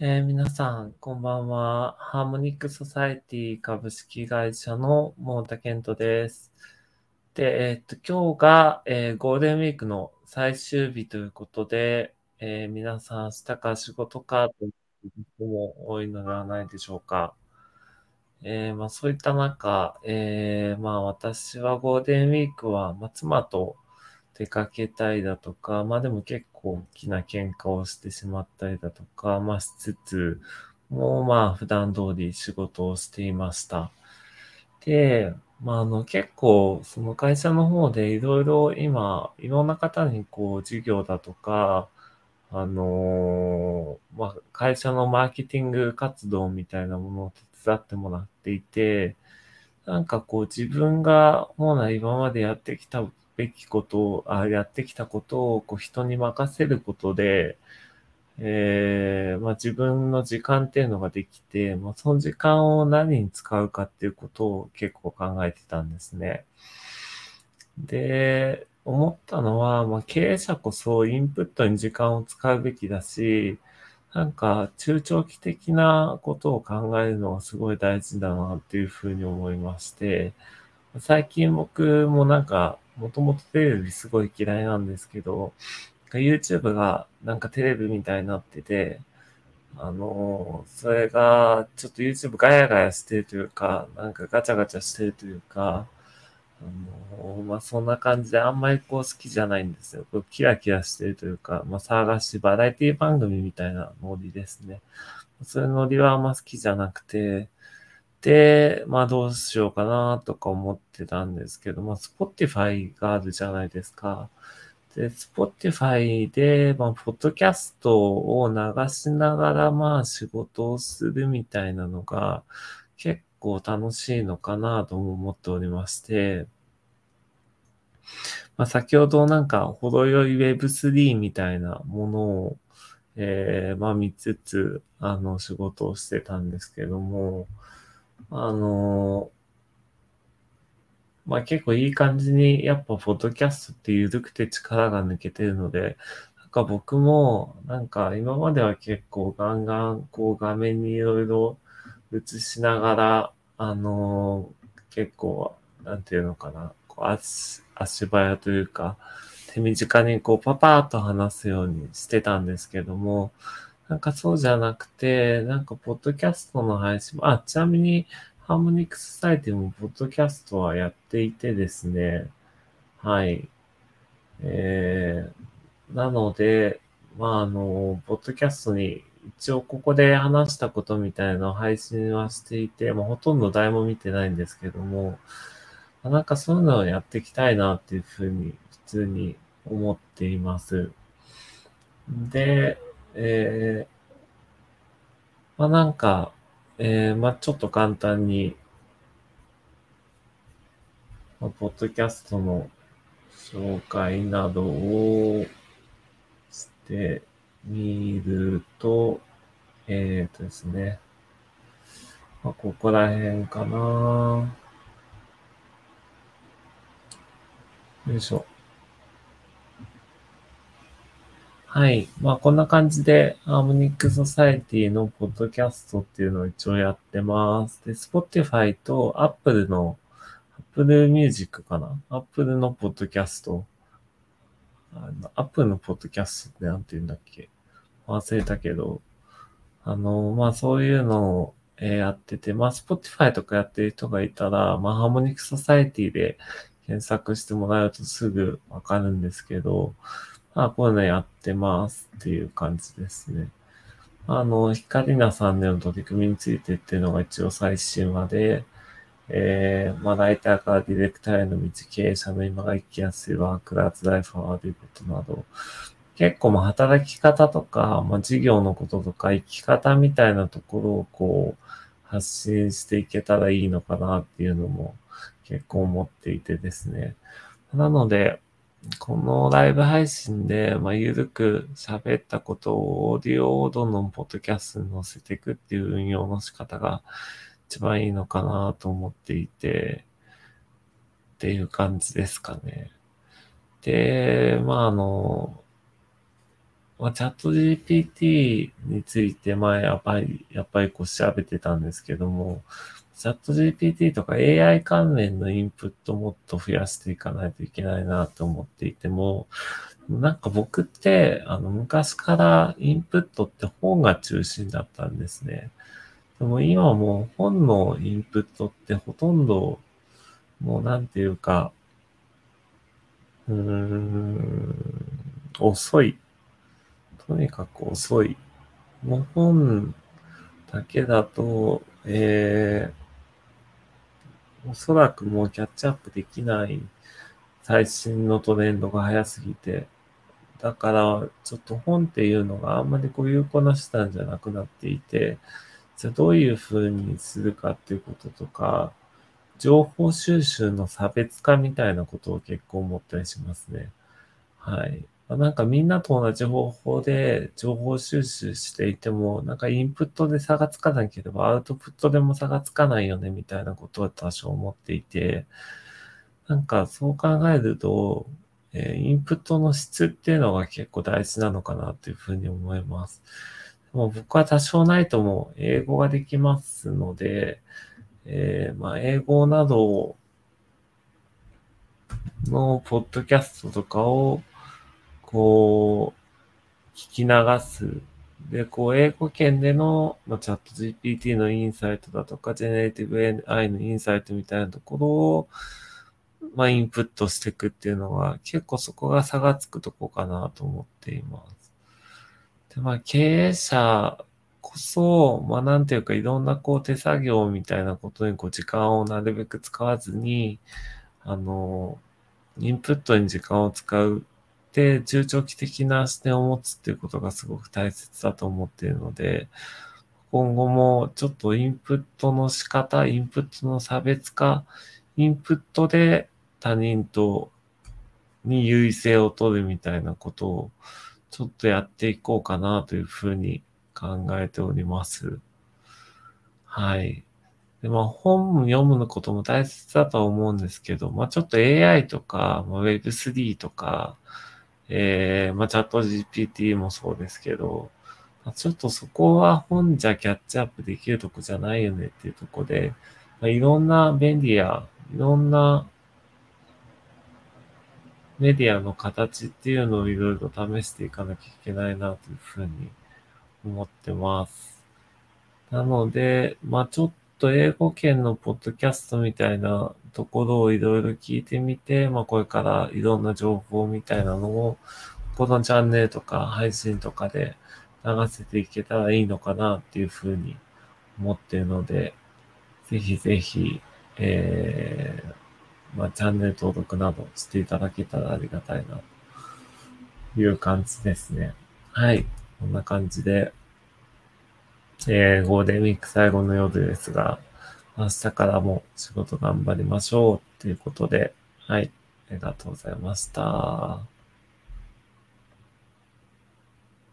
えー皆さん、こんばんは。ハーモニックソサエティ株式会社の桃田健人です。で、えーっと、今日が、えーゴールデンウィークの最終日ということで、え皆さん、明日か仕事かという人も多いのではないでしょうか。えまあ、そういった中、えーまあ、私はゴールデンウィークは、まあ、妻と出かけたりだとか、まあでも結大きな喧嘩をしてしまったりだとか、まあしつつ、もうまあ普段通り仕事をしていました。で、まああの結構その会社の方でいろいろ今、いろんな方にこう事業だとか、あのーまあ会社のマーケティング活動みたいなものを手伝ってもらっていて、なんかこう自分が本来今までやってきたべきことを、あやってきたことをこう人に任せることで、えーまあ、自分の時間っていうのができて、まあ、その時間を何に使うかっていうことを結構考えてたんですね。で、思ったのは、まあ、経営者こそインプットに時間を使うべきだし、なんか中長期的なことを考えるのがすごい大事だなっていうふうに思いまして、最近僕もなんか、もともとテレビすごい嫌いなんですけど、YouTube がなんかテレビみたいになってて、あの、それがちょっと YouTube ガヤガヤしてるというか、なんかガチャガチャしてるというか、あの、まあ、そんな感じであんまりこう好きじゃないんですよ。こうキラキラしてるというか、まあ、騒がしいバラエティ番組みたいなノリですね。そういうノリはあんま好きじゃなくて、で、まあどうしようかなとか思ってたんですけど、まあ Spotify があるじゃないですか。で、Spotify で、まあ、ポッドキャストを流しながら、まあ仕事をするみたいなのが結構楽しいのかなとも思っておりまして、まあ先ほどなんか程よい Web3 みたいなものを、えー、まあ見つつ、あの仕事をしてたんですけども、あの、まあ結構いい感じに、やっぱポッドキャストって緩くて力が抜けてるので、なんか僕も、なんか今までは結構ガンガンこう画面にいろいろ映しながら、あの結構、なんていうのかな、こう足足早というか、手短にこうパパーっと話すようにしてたんですけども、なんかそうじゃなくて、なんかポッドキャストの配信も、あ、ちなみにハーモニクスサイティもポッドキャストはやっていてですね、はい。えー、なので、まああの、ポッドキャストに一応ここで話したことみたいなのを配信はしていて、まあほとんど誰も見てないんですけども、なんかそういうのをやっていきたいなっていうふうに普通に思っています。で、えー、まあなんか、えー、まあちょっと簡単に、まあ、ポッドキャストの紹介などをしてみると、えーとですね、まあ、ここら辺かな。よいしょ。はい。まあ、こんな感じで、ハーモニックソサエティのポッドキャストっていうのを一応やってます。で、Spotify と Apple の、Apple Music かな ?Apple のポッドキャスト。あの、Apple のポッドキャストってなんて言うんだっけ？忘れたけど、あの、まあ、そういうのを、えーやってて、まあ、Spotify とかやってる人がいたら、まあ、ハーモニックソサエティで検索してもらうとすぐわかるんですけど、あ、こういうのやってますっていう感じですね。あの、ヒカリナさんでの取り組みについてっていうのが一応最新話で、えー、まあ、ライターからディレクターへの道、経営者の今が生きやすいワークラーズライフをといことなど、結構まあ働き方とか、まあ、事業のこととか生き方みたいなところをこう発信していけたらいいのかなっていうのも結構思っていてですね。なので、このライブ配信で、まあ、ゆるく喋ったことをオーディオをどんどんポッドキャストに載せていくっていう運用の仕方が一番いいのかなと思っていて、っていう感じですかね。で、まあ、あの、まあ、チャット GPT について前、やっぱり、やっぱりこう調べてたんですけども、チャット GPT とか AI 関連のインプットもっと増やしていかないといけないなと思っていても、なんか僕って、あの、昔からインプットって本が中心だったんですね。でも今もう本のインプットってほとんど、もうなんていうか、うーん、遅い。とにかく遅い。もう本だけだと、えー、おそらくもうキャッチアップできない最新のトレンドが早すぎて、だから、ちょっと本っていうのがあんまりこう有効な手段じゃなくなっていて、じゃあどういう風にするかっていうこととか、情報収集の差別化みたいなことを結構思ったりしますね。はい。なんかみんなと同じ方法で情報収集していても、なんかインプットで差がつかなければアウトプットでも差がつかないよねみたいなことは多少思っていて、なんかそう考えると、えー、インプットの質っていうのが結構大事なのかなというふうに思います。もう僕は多少ないとも英語ができますので、えー、まあ、英語などのポッドキャストとかを、こう、聞き流す。で、こう、英語圏での、まあ、チャット GPT のインサイトだとか、ジェネリティブ AI のインサイトみたいなところを、まあ、インプットしていくっていうのは、結構そこが差がつくとこかなと思っています。で、まあ、経営者こそ、まあ、なんていうか、いろんなこう手作業みたいなことにこう時間をなるべく使わずに、あの、インプットに時間を使うで、中長期的な視点を持つっていうことがすごく大切だと思っているので、今後もちょっとインプットの仕方、インプットの差別化、インプットで他人とに優位性を取るみたいなことをちょっとやっていこうかなというふうに考えております。はい。で、まあ本読むことも大切だとは思うんですけど、まあちょっと AI とか、まあ、Web3 とか、えー、まあチャット GPT もそうですけど、ちょっとそこは本じゃキャッチアップできるとこじゃないよねっていうとこで、まあ、いろんな便利や、いろんなメディアの形っていうのをいろいろ試していかなきゃいけないなというふうに思ってます。なので、まあちょっと英語圏のポッドキャストみたいなところをいろいろ聞いてみて、まあこれからいろんな情報みたいなのを、このチャンネルとか配信とかで流せていけたらいいのかなっていうふうに思ってるので、ぜひぜひ、えー、まあ、チャンネル登録などしていただけたらありがたいな、という感じですね。はい。こんな感じで、えー、ゴールデンウィーク最後の夜ですが、明日からも仕事頑張りましょうということで、はい。ありがとうございました。